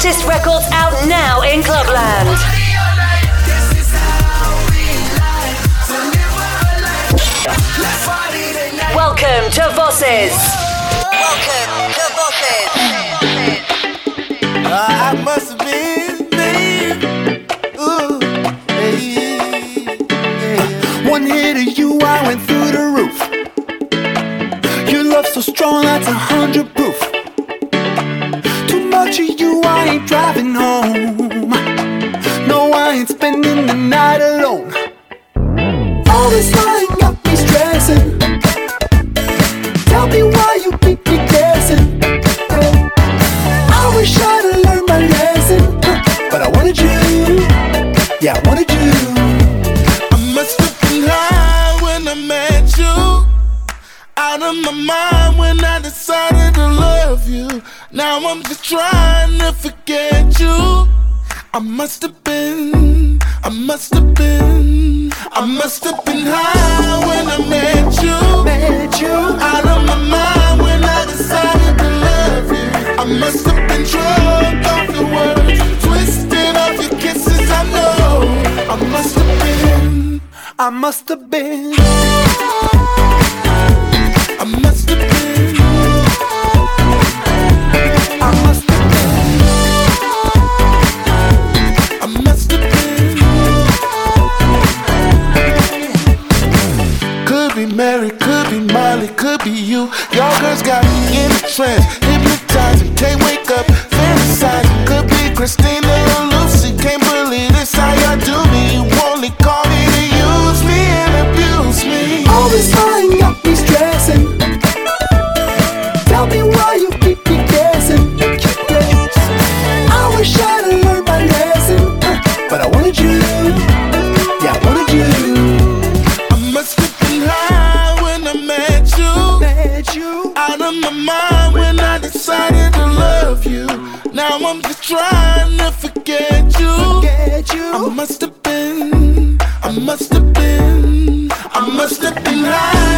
presents hottest records out now in Clubland. Welcome to Vosses. Welcome to Vosses. Uh, I must have been babe. Ooh, hey, yeah. One hit of you, I went through the roof. Your love so strong, that's a hundred proof. I ain't driving home. I must have been. I must have been. I must have I must have been. Could be Mary, could be Molly, could be you. Y'all girls got me in a trance, hypnotizing, can't wake up, fantasizing. Could be Christina or Lucy, can't believe this how y'all do me. You only call me. All this lying got me stressing. Tell me why you keep me guessing. I wish I'd learned my lesson, but I wanted you. Yeah, I wanted you. I must have been high when I met you. Met you. out of my mind when I decided to love you. Now I'm just trying to forget you. Get you. I must have been, I must have light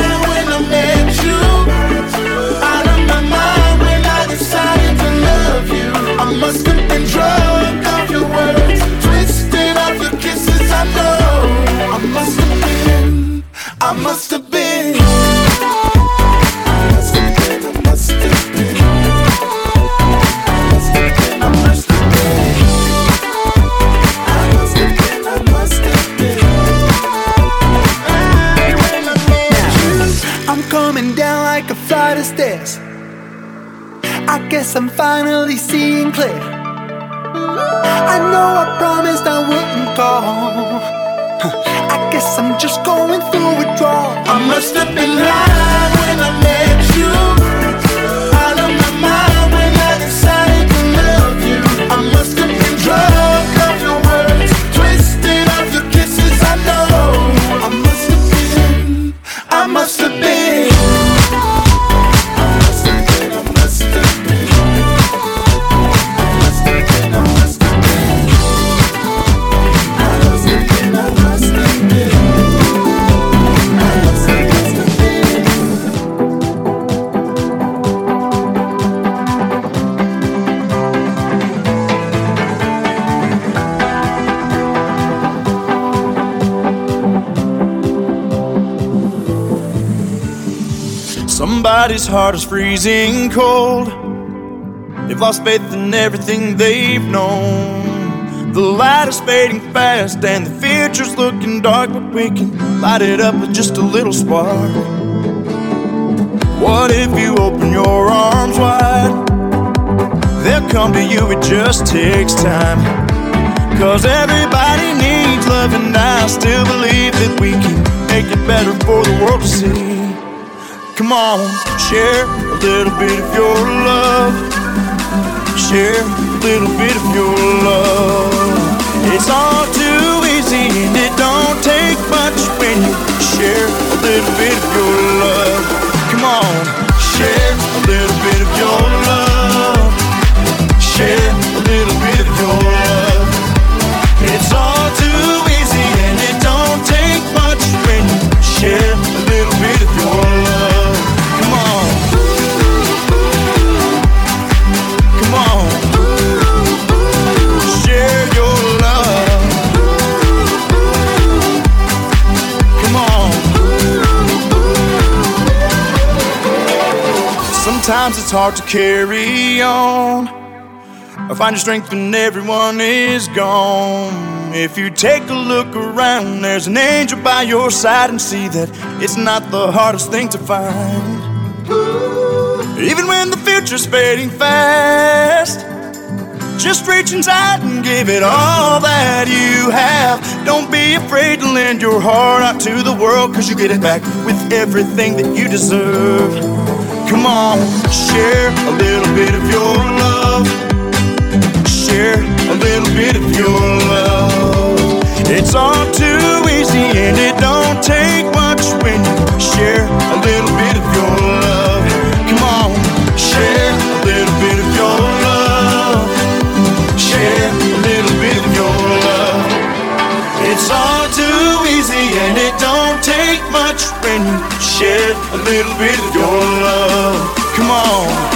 stairs. I guess I'm finally seeing clear. I know I promised I wouldn't call. I guess I'm just going through withdrawal. I must have been high when I met you. Heart is freezing cold. They've lost faith in everything they've known. The light is fading fast and the future's looking dark, but we can light it up with just a little spark. What if you open your arms wide? They'll come to you, it just takes time. Cause everybody needs love, and I still believe that we can make it better for the world to see. Come on, share a little bit of your love. Share a little bit of your love. It's all too easy and it don't take much when you share a little bit of your love. Come on, share a little bit of your love. Sometimes it's hard to carry on. I find your strength when everyone is gone. If you take a look around, there's an angel by your side, and see that it's not the hardest thing to find. Even when the future's fading fast, just reach inside and give it all that you have. Don't be afraid to lend your heart out to the world, cause you get it back with everything that you deserve. Come on, share a little bit of your love share a little bit of your love. It's all too easy and it don't take much when you share a little bit of your love. Come on, share a little bit of your love. Share a little bit of your love. It's all too easy and it don't take much when you a little bit of your love. Come on.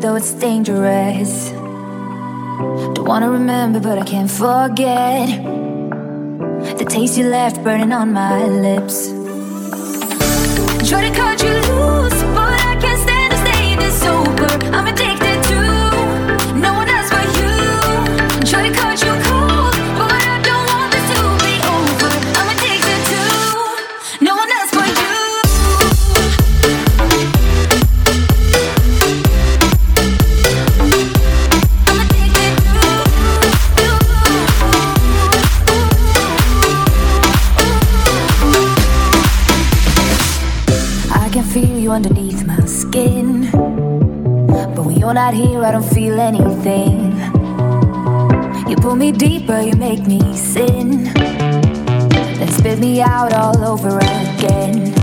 Though it's dangerous. Don't wanna remember, but I can't forget the taste you left burning on my lips. Try to cut you not here, I don't feel anything. You pull me deeper, you make me sin. Then spit me out all over again.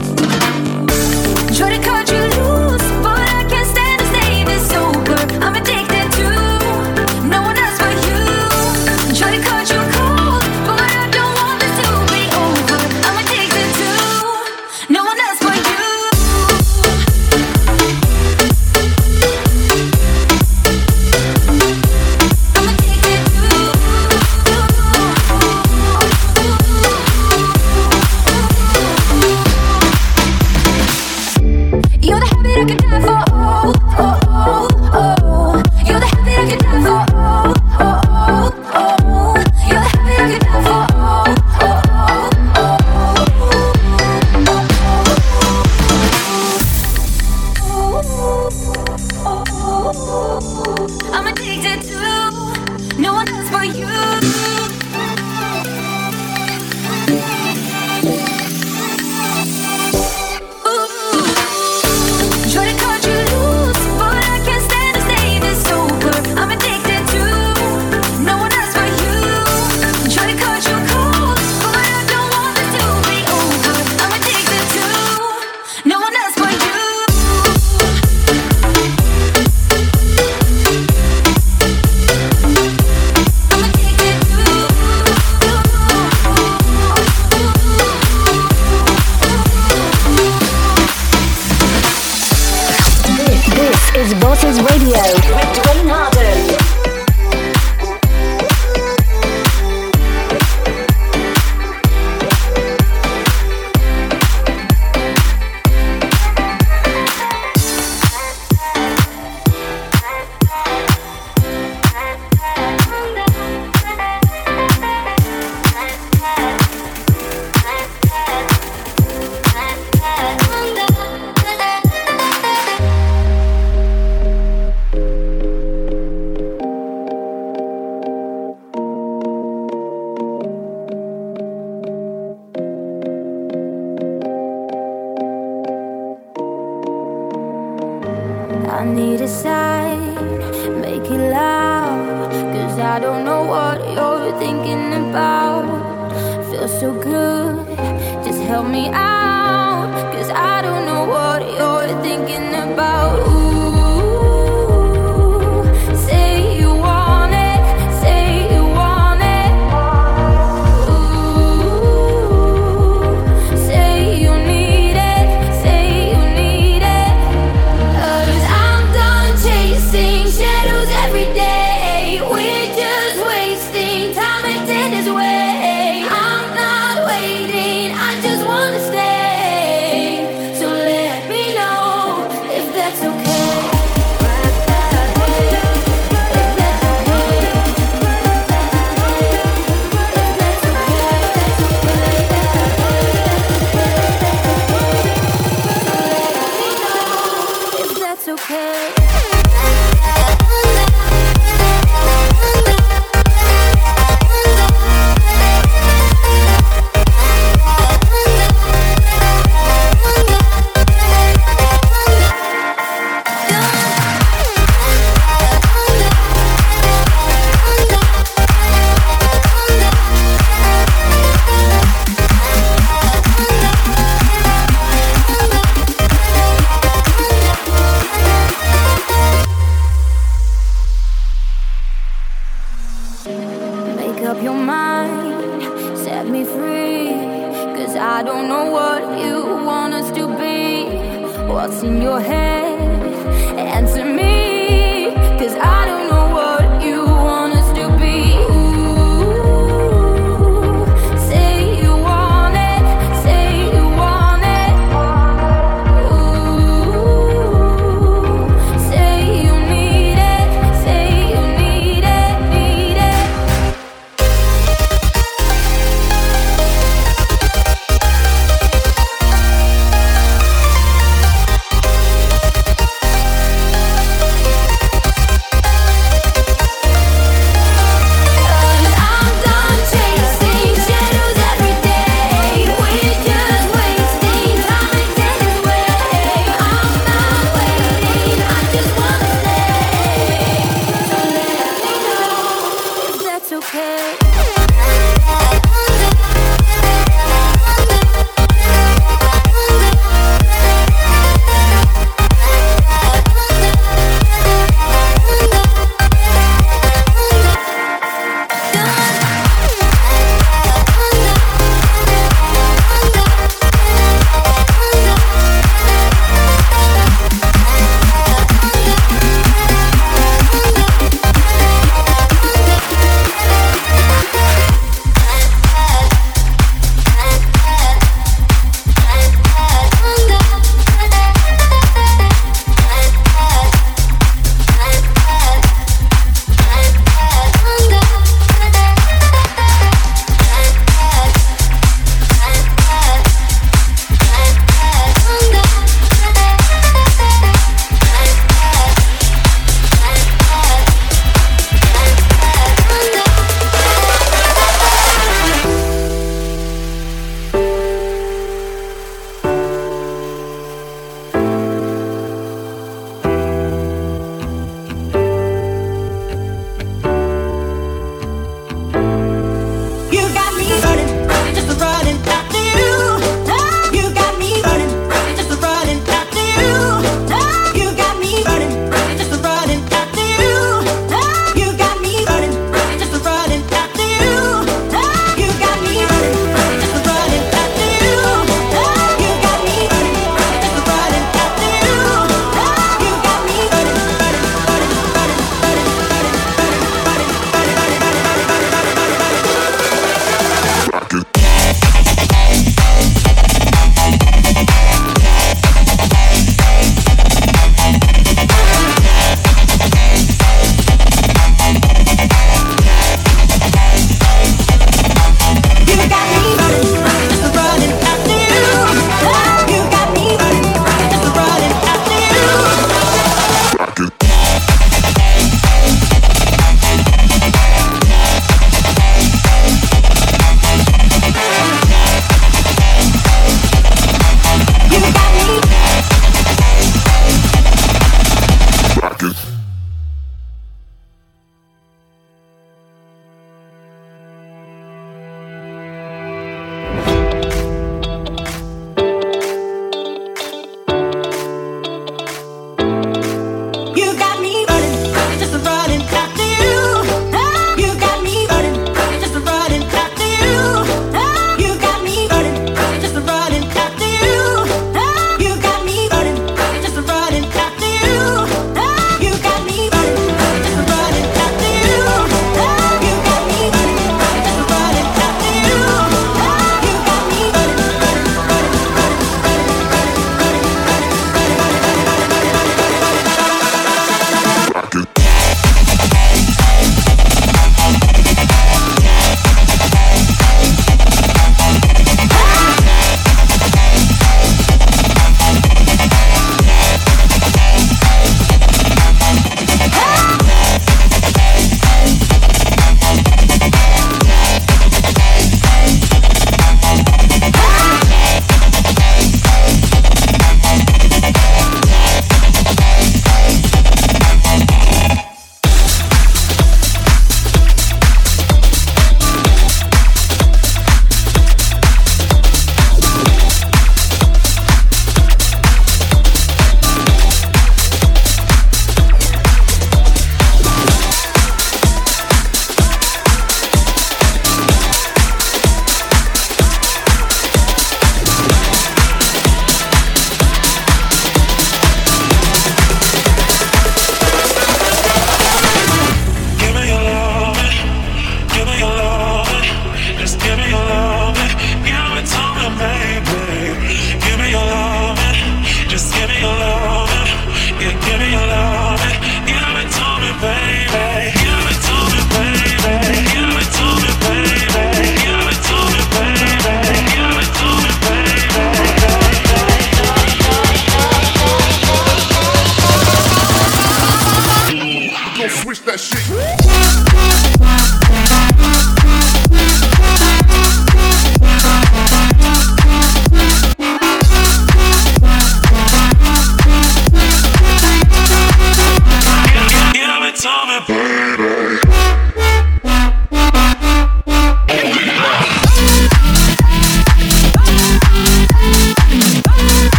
I don't know what you're thinking about. Feels so good, just help me out. Cause I don't know what you're thinking about.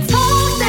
I'm